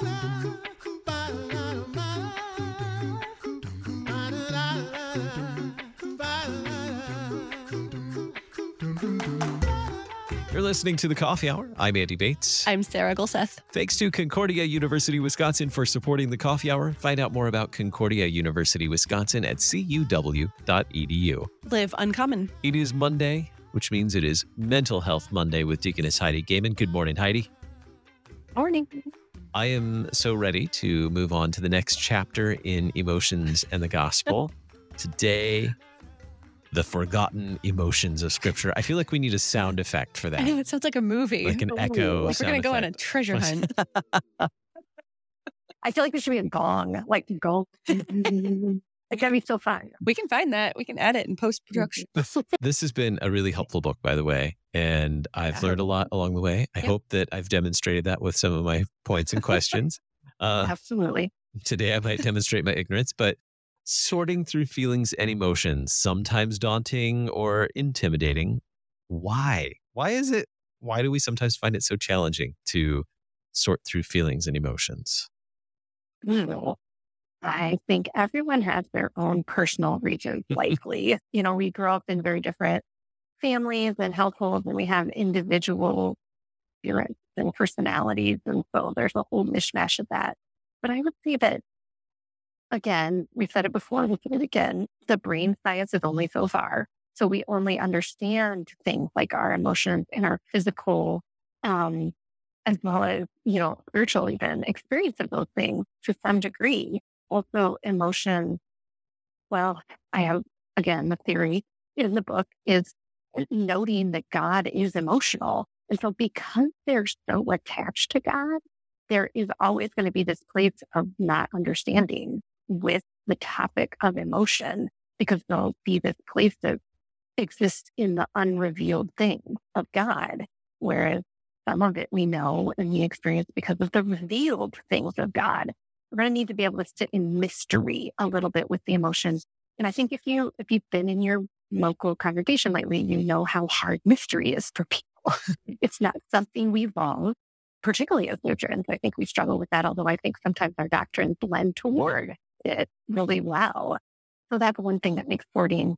You're listening to the Coffee Hour. I'm Andy Bates. I'm Sarah Gulseth. Thanks to Concordia University Wisconsin for supporting the Coffee Hour. Find out more about Concordia University Wisconsin at cuw.edu. Live uncommon. It is Monday, which means it is Mental Health Monday with Deaconess Heidi Goehmann. Good morning, Heidi. Morning. I am so ready to move on to the next chapter in Emotions and the Gospel. Today, the forgotten emotions of Scripture. I feel like we need a sound effect for that. I know that, it sounds like a movie. like an Ooh, echo. We're gonna go on a treasure hunt. I feel like there should be a gong, like gong. like that'd be so fun. we can find that. We can add it in post production. This has been a really helpful book, by the way, and I've learned a lot along the way. I Yep. hope that I've demonstrated that with some of my points and questions. Uh, Absolutely. today, I might demonstrate my ignorance, but sorting through feelings and emotions, sometimes daunting or intimidating. Why? Why is it? Why do we sometimes find it so challenging to sort through feelings and emotions? I think everyone has their own personal reasons, likely. you know, we grow up in very different families and households, and we have individual spirits and personalities. And so there's a whole mishmash of that. But I would say that, again, we've said it before, we'll say it again the brain science is only so far. So we only understand things like our emotions and our physical, um, as well as, you know, spiritual even experience of those things to some degree. Also emotion. Well, I have again, the theory in the book is noting that God is emotional. And so because they're so attached to God, there is always going to be this place of not understanding with the topic of emotion because there'll be this place that exists in the unrevealed things of God. Whereas some of it we know and we experience because of the revealed things of God. We're going to need to be able to sit in mystery a little bit with the emotions. And I think if you, if you've been in your local congregation lately, you know how hard mystery is for people. it's not something we love, particularly as Lutherans. I think we struggle with that, although I think sometimes our doctrines blend toward it really well. So that's one thing that makes sorting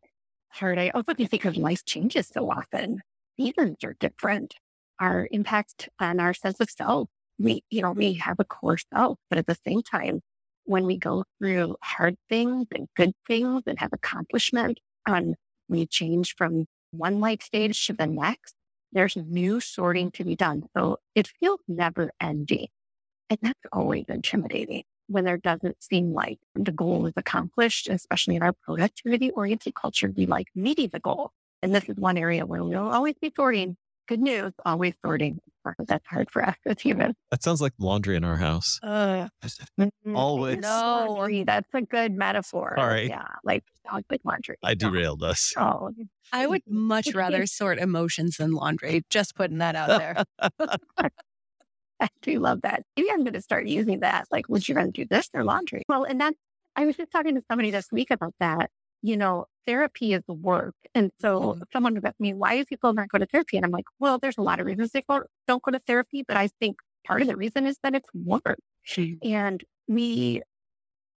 hard. I also think because life changes so often. Seasons are different. Our impact on our sense of self. We, you know, we have a core self, but at the same time, when we go through hard things and good things and have accomplishment, and we change from one life stage to the next, there's new sorting to be done. So it feels never ending. And that's always intimidating when there doesn't seem like the goal is accomplished, especially in our productivity oriented culture. We like meeting the goal. And this is one area where we'll always be sorting. Good news, always sorting. That's hard for us as humans. That sounds like laundry in our house. Uh, Always. No, laundry, that's a good metaphor. Sorry. Yeah, like dog with laundry. I derailed us. Oh, I would much rather sort emotions than laundry. Just putting that out there. I do love that. Maybe I'm going to start using that. Like, would you rather do this or laundry? Well, and that I was just talking to somebody this week about that. You know, therapy is work. And so mm-hmm. someone was asking me, why do people not go to therapy? And I'm like, well, there's a lot of reasons they go, don't go to therapy, but I think part of the reason is that it's work. And we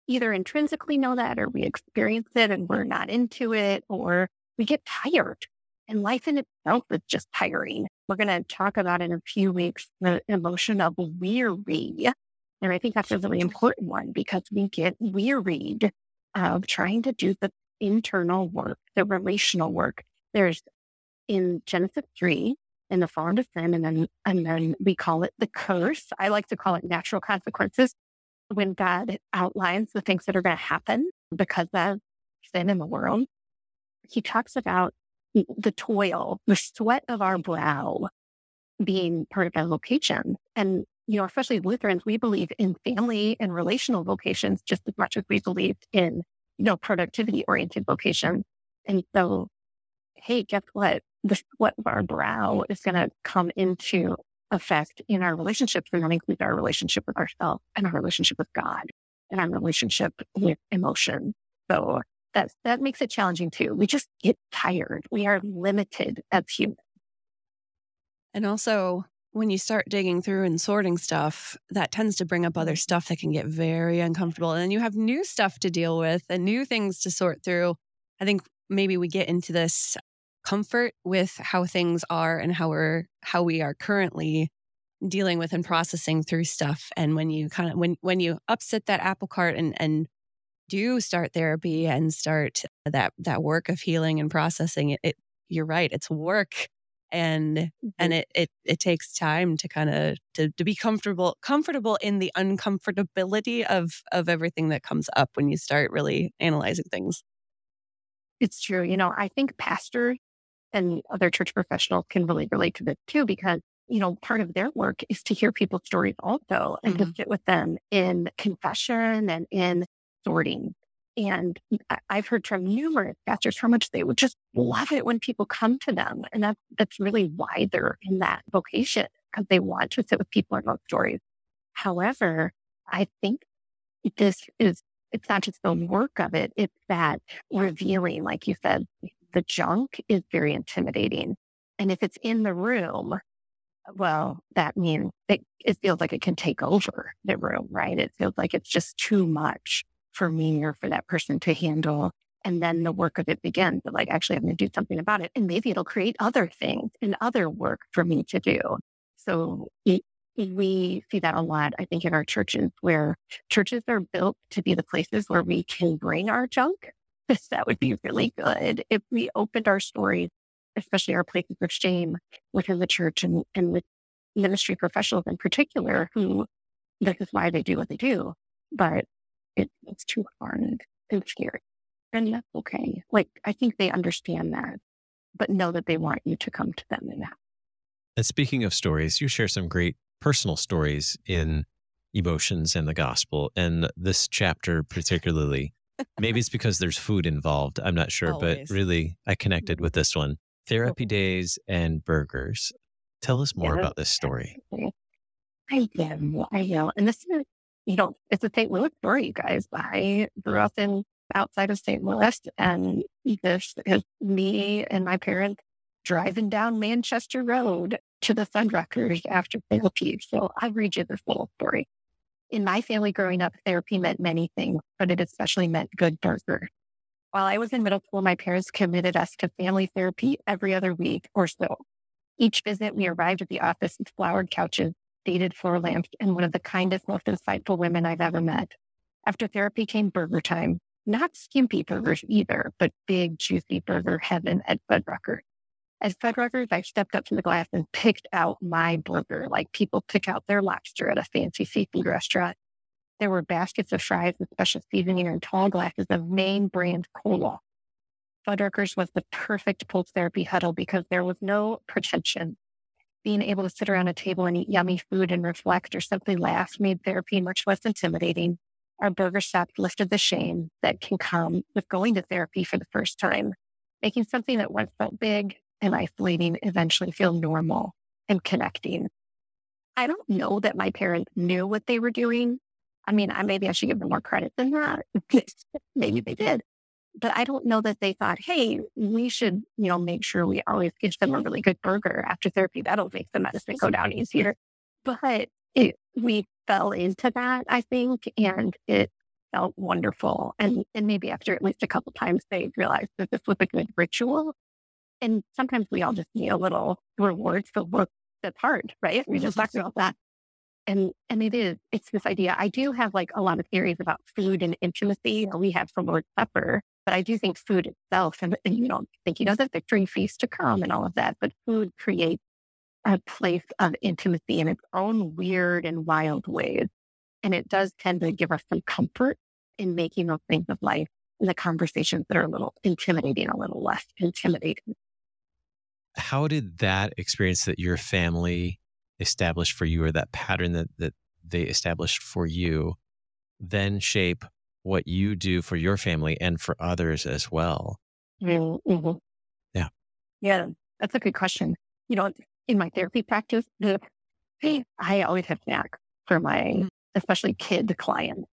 either intrinsically know that or we experience it and we're not into it or we get tired. And life in itself is just tiring. We're going to talk about in a few weeks the emotion of weary. And I think that's a really important one because we get wearied of trying to do the internal work, the relational work. There's in Genesis 3, in the fall into sin, and then and then we call it the curse. I like to call it natural consequences when God outlines the things that are going to happen because of sin in the world. He talks about the toil, the sweat of our brow being part of our vocation. And, you know, especially Lutherans, we believe in family and relational vocations just as much as we believe in, you know, productivity oriented vocations. And so, hey, guess what? The sweat of our brow is going to come into effect in our relationships. And that includes our relationship with ourselves and our relationship with God and our relationship with emotion. So that, that makes it challenging too. We just get tired. We are limited as humans. And also, when you start digging through and sorting stuff, that tends to bring up other mm-hmm. stuff that can get very uncomfortable. And then you have new stuff to deal with and new things to sort through. I think maybe we get into this comfort with how things are and how we're how we are currently dealing with and processing through stuff. And when you kind of when when you upset that apple cart and and do start therapy and start that that work of healing and processing it, it you're right, it's work and mm-hmm. and it, it it takes time to kind of to, to be comfortable comfortable in the uncomfortability of of everything that comes up when you start really analyzing things it's true you know i think pastors and other church professionals can really relate to this too because you know part of their work is to hear people's stories also and mm-hmm. to sit with them in confession and in sorting and I've heard from numerous pastors how much they would just love it when people come to them. And that's, that's really why they're in that vocation because they want to sit with people and tell stories. However, I think this is, it's not just the work of it. It's that revealing, like you said, the junk is very intimidating. And if it's in the room, well, that means it, it feels like it can take over the room, right? It feels like it's just too much for me or for that person to handle. And then the work of it begins. But like, actually, I'm going to do something about it. And maybe it'll create other things and other work for me to do. So we see that a lot, I think, in our churches where churches are built to be the places where we can bring our junk. that would be really good if we opened our stories, especially our places of shame within the church and, and with ministry professionals in particular, who this is why they do what they do. But it, it's too hard and scary. And that's okay. Like, I think they understand that, but know that they want you to come to them in that. And speaking of stories, you share some great personal stories in emotions and the gospel. And this chapter, particularly, maybe it's because there's food involved. I'm not sure, Always. but really, I connected mm-hmm. with this one therapy days and burgers. Tell us more yeah, about this story. I know, I know. And this is you know, it's a St. Louis story, you guys. I grew up in outside of St. Louis, and this is me and my parents driving down Manchester Road to the Fuddruckers after therapy. So I'll read you this little story. In my family growing up, therapy meant many things, but it especially meant good burger. While I was in middle school, my parents committed us to family therapy every other week or so. Each visit, we arrived at the office with flowered couches, dated floor Lamp and one of the kindest, most insightful women I've ever met. After therapy came burger time. Not skimpy burgers either, but big, juicy burger heaven at Fuddruckers. As Fuddruckers, I stepped up to the glass and picked out my burger like people pick out their lobster at a fancy seafood restaurant. There were baskets of fries with special seasoning and tall glasses of main brand cola. Fuddruckers was the perfect pulse therapy huddle because there was no pretension being able to sit around a table and eat yummy food and reflect or simply laugh made therapy much less intimidating. Our burger shop lifted the shame that can come with going to therapy for the first time, making something that once felt big and isolating eventually feel normal and connecting. I don't know that my parents knew what they were doing. I mean, I, maybe I should give them more credit than that. maybe they did but I don't know that they thought, hey, we should, you know, make sure we always give them a really good burger after therapy. That'll make the medicine go down easier. But it, we fell into that, I think, and it felt wonderful. And, and maybe after at least a couple times, they realized that this was a good ritual. And sometimes we all just need a little reward for work that's hard, right? We just mm-hmm. talked about that. And and it is, it's this idea. I do have like a lot of theories about food and intimacy. We have for Lord's Supper but I do think food itself, and, and you know, thinking of the victory feast to come and all of that, but food creates a place of intimacy in its own weird and wild ways. And it does tend to give us some comfort in making those things of life and the conversations that are a little intimidating, a little less intimidating. How did that experience that your family established for you or that pattern that, that they established for you then shape what you do for your family and for others as well? Mm-hmm. Yeah. Yeah, that's a good question. You know, in my therapy practice, I always have snacks for my, especially kid clients,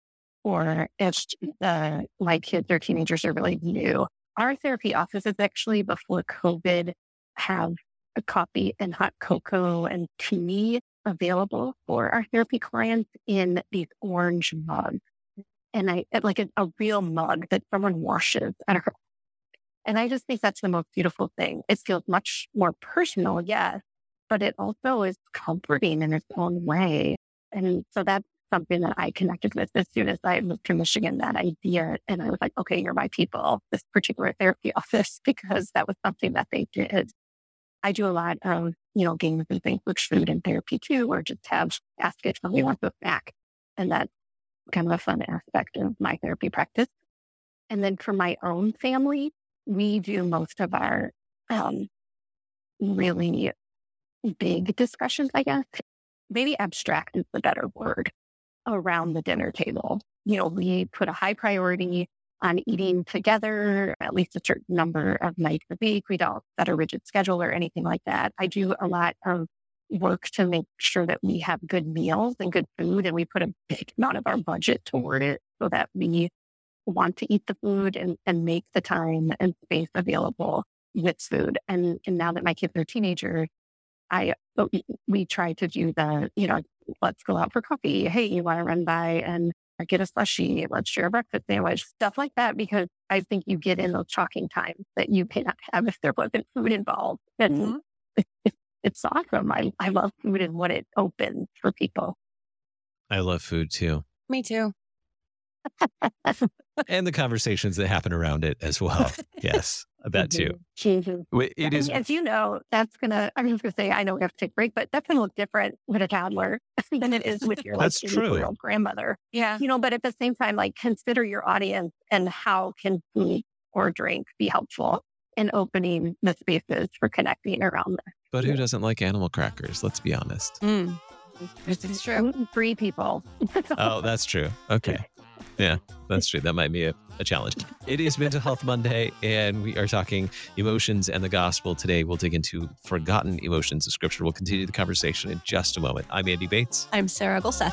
or if uh, my kids or teenagers are really new. Our therapy offices actually before COVID have a coffee and hot cocoa and tea available for our therapy clients in these orange mugs. And I uh, like a, a real mug that someone washes at her. And I just think that's the most beautiful thing. It feels much more personal, yes, but it also is comforting in its own way. And so that's something that I connected with as soon as I moved to Michigan, that idea. And I was like, okay, you're my people, this particular therapy office, because that was something that they did. I do a lot of, you know, games and things with food and therapy too, or just have ask if somebody wants a back. And that's kind of a fun aspect of my therapy practice. And then for my own family, we do most of our um, really big discussions, I guess. Maybe abstract is the better word around the dinner table. You know, we put a high priority on eating together at least a certain number of nights a week. We don't set a rigid schedule or anything like that. I do a lot of work to make sure that we have good meals and good food, and we put a big amount of our budget toward it so that we want to eat the food and, and make the time and space available with food. And, and now that my kids are teenagers, I we try to do the, you know, let's go out for coffee. Hey, you want to run by and get a slushie? Let's share a breakfast sandwich, stuff like that, because I think you get in those talking times that you may not have if there wasn't food involved. And mm-hmm. it, it's awesome. I, I love food and what it opens for people. I love food too. Me too. and the conversations that happen around it as well. Yes, that too. Mm-hmm. It is. As you know, that's gonna. I was gonna say, I know we have to take a break, but that's gonna look different with a toddler than it is with your that's like true. grandmother. Yeah, you know. But at the same time, like consider your audience and how can food or drink be helpful in opening the spaces for connecting around this. But who doesn't like animal crackers? Let's be honest. Mm. It's true. Three people. oh, that's true. Okay. Yeah, that's true. That might be a, a challenge. It is Mental Health Monday, and we are talking emotions and the gospel. Today, we'll dig into forgotten emotions of Scripture. We'll continue the conversation in just a moment. I'm Andy Bates. I'm Sarah Gulseth.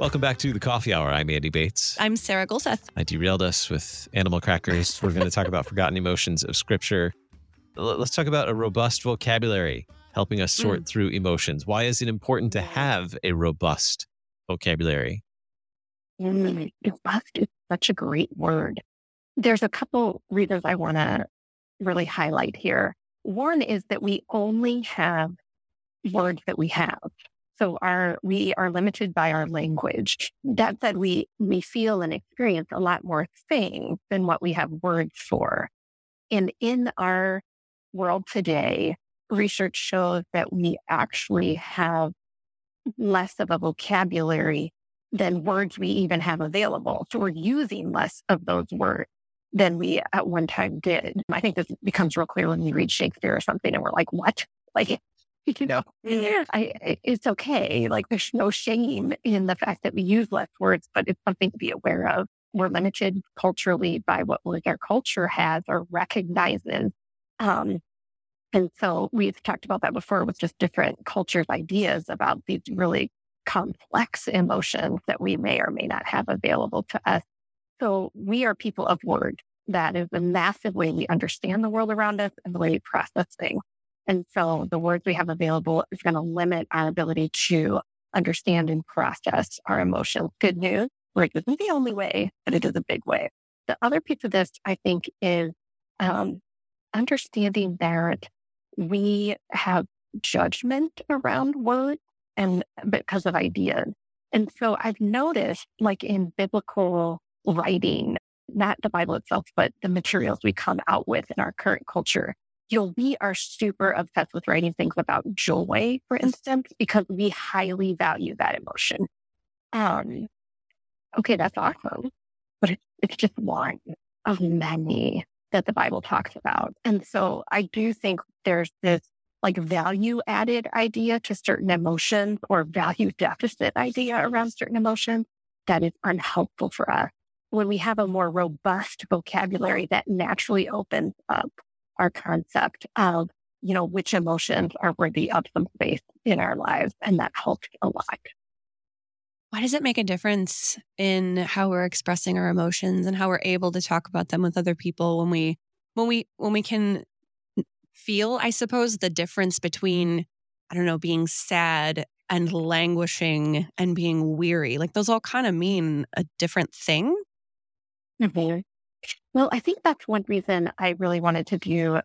Welcome back to the Coffee Hour. I'm Andy Bates. I'm Sarah Gulseth. I derailed us with animal crackers. We're going to talk about forgotten emotions of Scripture. Let's talk about a robust vocabulary helping us sort mm. through emotions. Why is it important to have a robust vocabulary? Mm, robust is such a great word. There's a couple reasons I want to really highlight here. One is that we only have words that we have. So our we are limited by our language. That said, we we feel and experience a lot more things than what we have words for. And in our world today, research shows that we actually have less of a vocabulary than words we even have available. So we're using less of those words than we at one time did. I think this becomes real clear when we read Shakespeare or something and we're like, what? Like you know, I, it's okay. Like there's no shame in the fact that we use less words, but it's something to be aware of. We're limited culturally by what like our culture has or recognizes. Um, and so we've talked about that before with just different cultures' ideas about these really complex emotions that we may or may not have available to us. So we are people of word. That is a massive way we understand the world around us and the way we process things. And so the words we have available is going to limit our ability to understand and process our emotions. Good news, words isn't the only way, but it is a big way. The other piece of this, I think, is um, understanding that we have judgment around words and because of ideas. And so I've noticed, like in biblical writing, not the Bible itself, but the materials we come out with in our current culture. You know, we are super obsessed with writing things about joy, for instance, because we highly value that emotion. Um, okay, that's awesome, but it's, it's just one of many that the Bible talks about. And so I do think there's this like value added idea to certain emotions or value deficit idea around certain emotions that is unhelpful for us. When we have a more robust vocabulary that naturally opens up our concept of, you know, which emotions are worthy of some space in our lives. And that helped a lot. Why does it make a difference in how we're expressing our emotions and how we're able to talk about them with other people when we when we when we can feel, I suppose, the difference between I don't know, being sad and languishing and being weary. Like those all kind of mean a different thing. Mm-hmm. Well, I think that's one reason I really wanted to do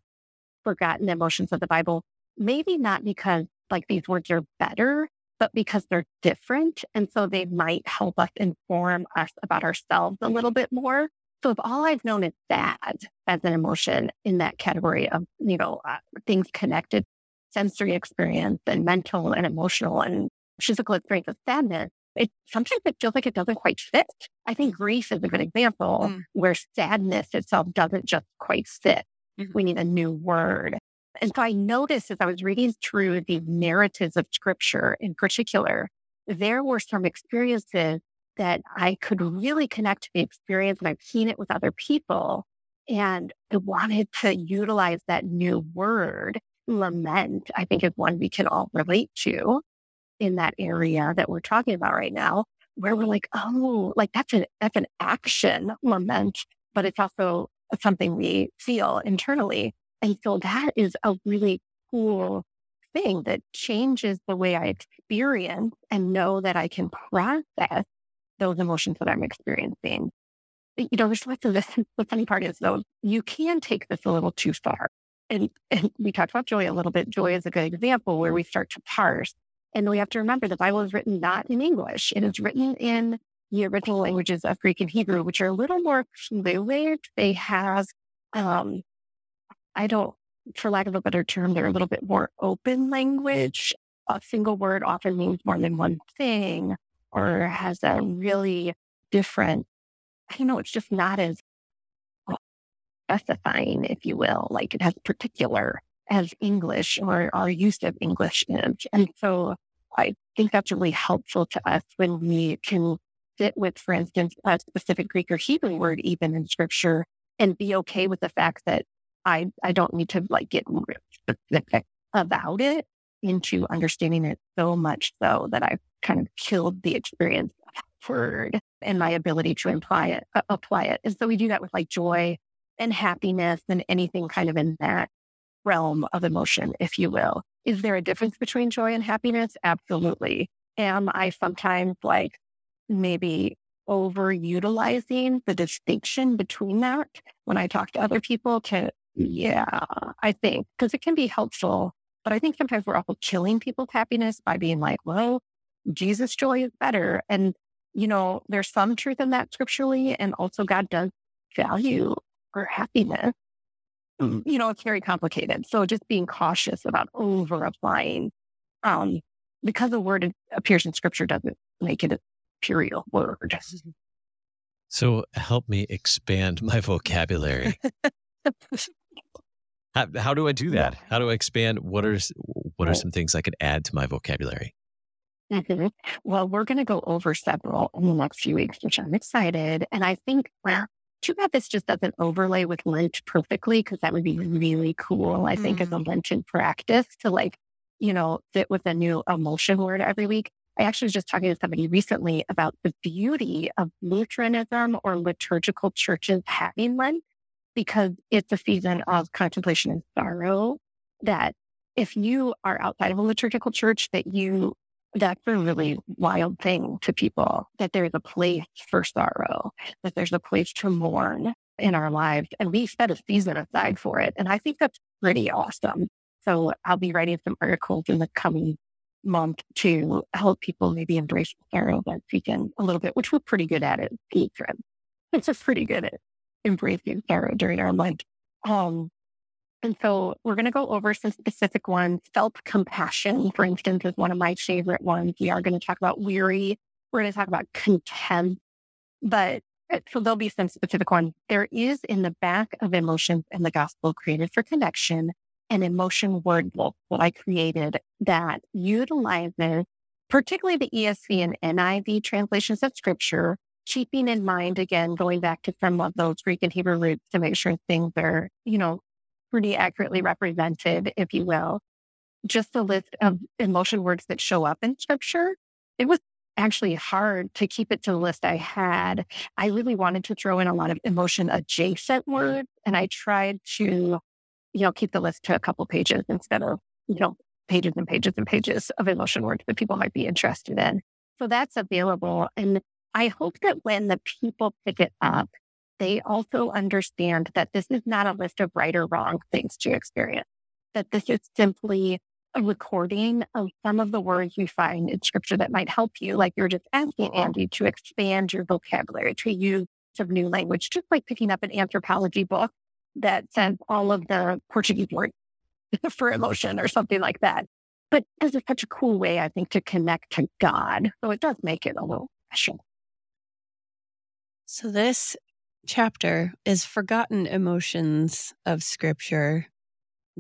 Forgotten Emotions of the Bible. Maybe not because like these words are better, but because they're different. And so they might help us inform us about ourselves a little bit more. So if all I've known is sad as an emotion in that category of, you know, uh, things connected, sensory experience and mental and emotional and physical experience of sadness, it sometimes it feels like it doesn't quite fit. I think grief is a good example mm. where sadness itself doesn't just quite fit. Mm-hmm. We need a new word. And so I noticed as I was reading through the narratives of scripture in particular, there were some experiences that I could really connect to the experience and I've seen it with other people. And I wanted to utilize that new word, lament, I think is one we can all relate to in that area that we're talking about right now, where we're like, oh, like that's an that's an action lament, but it's also something we feel internally. And so that is a really cool thing that changes the way I experience and know that I can process those emotions that I'm experiencing. You know, there's lots of this. The funny part is though, you can take this a little too far. And, and we talked about joy a little bit. Joy is a good example where we start to parse. And we have to remember the Bible is written not in English. It is written in the original languages of Greek and Hebrew, which are a little more fluid. They have um, I don't, for lack of a better term, they're a little bit more open language. A single word often means more than one thing or has a really different, I don't know, it's just not as specifying, if you will, like it has particular as English or our use of English is. And so I think that's really helpful to us when we can sit with, for instance, a specific Greek or Hebrew word, even in scripture, and be okay with the fact that I, I don't need to like get specific about it into understanding it so much so that I've kind of killed the experience of that word and my ability to imply it, uh, apply it. And so we do that with like joy and happiness and anything kind of in that realm of emotion, if you will. Is there a difference between joy and happiness? Absolutely. Am I sometimes like maybe overutilizing the distinction between that when I talk to other people to yeah, I think because it can be helpful. But I think sometimes we're also killing people's happiness by being like, well, Jesus' joy is better. And, you know, there's some truth in that scripturally. And also, God does value our happiness. Mm, you know, it's very complicated. So just being cautious about over applying, um, because the word appears in scripture doesn't make it a pure word. So help me expand my vocabulary. How, how do I do that? How do I expand? What are what are some things I could add to my vocabulary? Mm-hmm. Well, we're going to go over several in the next few weeks, which I'm excited. And I think, well, too bad this just doesn't overlay with Lent perfectly, because that would be really cool, I think, mm. as a mm. Lenten practice to like, you know, fit with a new emotion word every week. I actually was just talking to somebody recently about the beauty of Lutheranism or liturgical churches having Lent because it's a season of contemplation and sorrow that if you are outside of a liturgical church, that you, that's a really wild thing to people, that there's a place for sorrow, that there's a place to mourn in our lives. And we set a season aside for it. And I think that's pretty awesome. So I'll be writing some articles in the coming month to help people maybe embrace sorrow that weekend a little bit, which we're pretty good at it, It's just pretty good at embracing sorrow during our Lent. Um, and so we're going to go over some specific ones. Felt compassion, for instance, is one of my favorite ones. We are going to talk about weary. We're going to talk about contempt. But uh, so there'll be some specific ones. There is in the back of emotions in the gospel created for connection an emotion word book that I created that utilizes particularly the ESV and NIV translations of scripture, keeping in mind, again, going back to some of those Greek and Hebrew roots to make sure things are, you know, pretty accurately represented, if you will. Just the list of emotion words that show up in scripture. It was actually hard to keep it to the list I had. I really wanted to throw in a lot of emotion adjacent words, and I tried to you know, keep the list to a couple pages instead of, you know, pages and pages and pages of emotion words that people might be interested in. So that's available. And I hope that when the people pick it up, they also understand that this is not a list of right or wrong things to experience, that this is simply a recording of some of the words you find in scripture that might help you. Like you're just asking mm-hmm. Andy to expand your vocabulary, to use some new language, just like picking up an anthropology book that says all of the Portuguese words for emotion or something like that. But this is such a cool way, I think, to connect to God. So it does make it a little special. So this chapter is Forgotten Emotions of Scripture.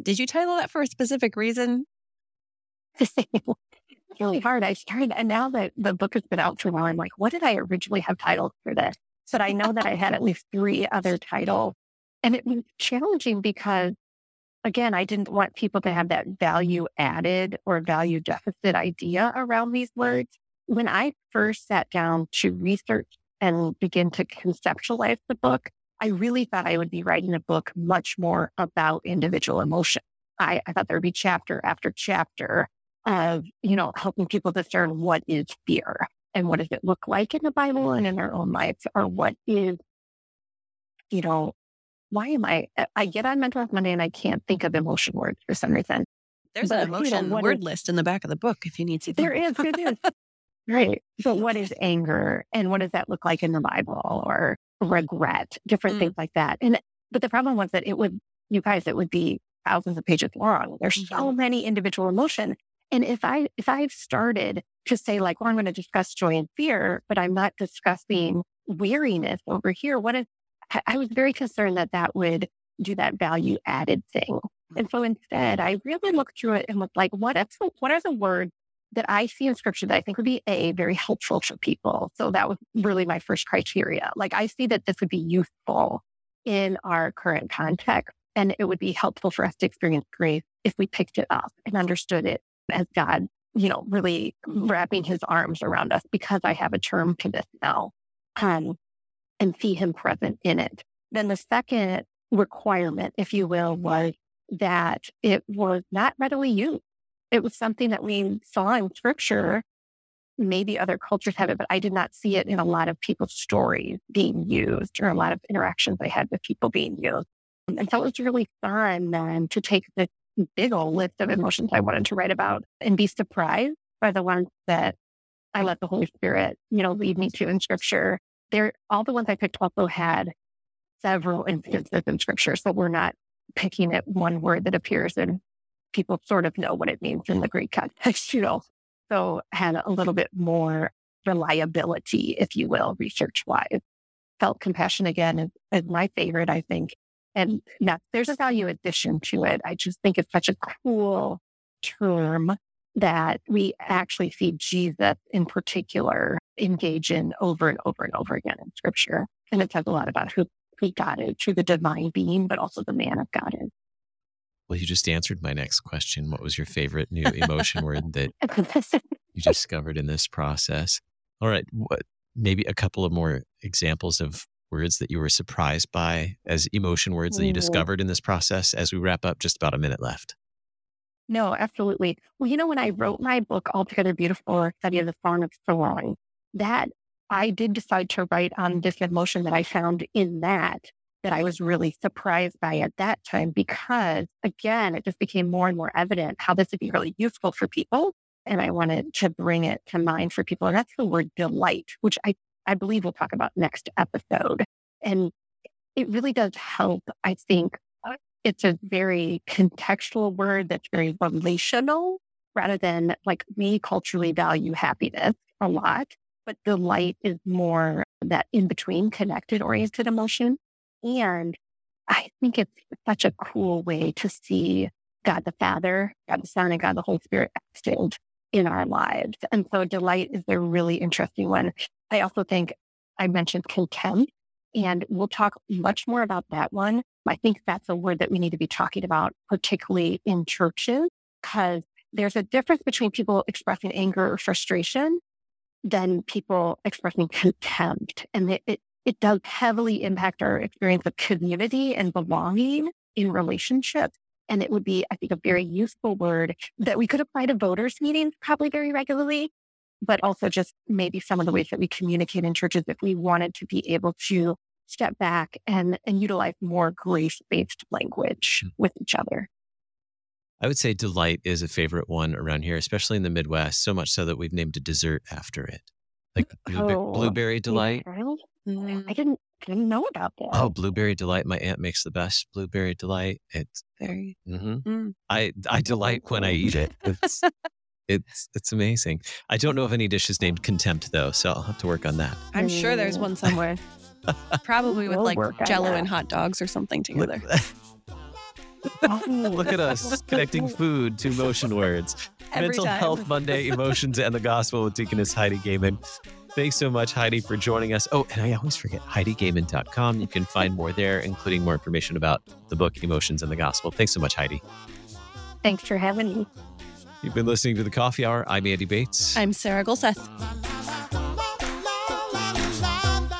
Did you title that for a specific reason? really hard. I started, and now that the book has been out for a while, I'm like, what did I originally have titled for this? But I know that I had at least three other titles and it was challenging because, again, I didn't want people to have that value added or value deficit idea around these words. When I first sat down to research and begin to conceptualize the book, I really thought I would be writing a book much more about individual emotion. I, I thought there would be chapter after chapter of, you know, helping people discern what is fear and what does it look like in the Bible and in our own lives, or what is, you know, why am I? I get on Mental Health Monday and I can't think of emotion words for some reason. There's but, an emotion you know, word is, list in the back of the book if you need to. There is, it is. Right. But what is anger and what does that look like in the Bible or regret, different mm. things like that. And but the problem was that it would, you guys, it would be thousands of pages long. There's mm-hmm. so many individual emotion. And if I if I've started to say like, well, I'm going to discuss joy and fear, but I'm not discussing weariness over here, What if I was very concerned that that would do that value added thing. And so instead, I really looked through it and was like, what, is, what are the words that I see in scripture that I think would be A, very helpful for people? So that was really my first criteria. Like, I see that this would be useful in our current context, and it would be helpful for us to experience grace if we picked it up and understood it as God, you know, really wrapping his arms around us because I have a term to this now. Um, and see him present in it. Then the second requirement, if you will, was that it was not readily used. It was something that we saw in scripture. Maybe other cultures have it, but I did not see it in a lot of people's stories being used or a lot of interactions I had with people being used. And so it was really fun then to take the big old list of emotions I wanted to write about and be surprised by the ones that I let the Holy Spirit, you know, lead me to in scripture they're all the ones I picked also had several instances in scripture. So we're not picking at one word that appears and people sort of know what it means in the Greek context, you know. So had a little bit more reliability, if you will, research wise. Felt compassion again is, is my favorite, I think. And now there's a value addition to it. I just think it's such a cool term that we actually see Jesus in particular engage in over and over and over again in scripture. And it says a lot about who, who God is, who the divine being, but also the man of God is. Well, you just answered my next question. What was your favorite new emotion word that you discovered in this process? All right. What, maybe a couple of more examples of words that you were surprised by as emotion words that you discovered in this process as we wrap up just about a minute left. No, absolutely. Well, you know, when I wrote my book, Altogether Beautiful, Study of the Song of Song, that I did decide to write on this emotion that I found in that, that I was really surprised by at that time, because again, it just became more and more evident how this would be really useful for people. And I wanted to bring it to mind for people. And that's the word delight, which I, I believe we'll talk about next episode. And it really does help. I think it's a very contextual word that's very relational rather than like we culturally value happiness a lot, but delight is more that in between connected oriented emotion. And I think it's such a cool way to see God the Father, God the Son, and God the Holy Spirit acted in our lives. And so delight is a really interesting one. I also think I mentioned contempt, and we'll talk much more about that one. I think that's a word that we need to be talking about, particularly in churches, because there's a difference between people expressing anger or frustration than people expressing contempt. And it, it, it does heavily impact our experience of community and belonging in relationships. And it would be, I think, a very useful word that we could apply to voters meetings probably very regularly, but also just maybe some of the ways that we communicate in churches if we wanted to be able to step back and, and utilize more grace based language mm-hmm. with each other. I would say delight is a favorite one around here, especially in the Midwest, so much so that we've named a dessert after it. Like oh, blueberry delight. I didn't didn't know about that. Oh, blueberry delight! My aunt makes the best blueberry delight. It's very. Mm-hmm. Mm. I I delight when I eat it. It's it's it's amazing. I don't know of any dishes named contempt though, so I'll have to work on that. I'm sure there's one somewhere. Probably with we'll like Jello and hot dogs or something together. Look at us connecting food to motion words. Every Mental time. Health Monday, Emotions and the Gospel with Deaconess Heidi Goehmann. Thanks so much, Heidi, for joining us. Oh, and I always forget HeidiGoehmann.com. You can find more there, including more information about the book Emotions and the Gospel. Thanks so much, Heidi. Thanks for having me. You've been listening to the Coffee Hour. I'm Andy Bates. I'm Sarah Gulseth.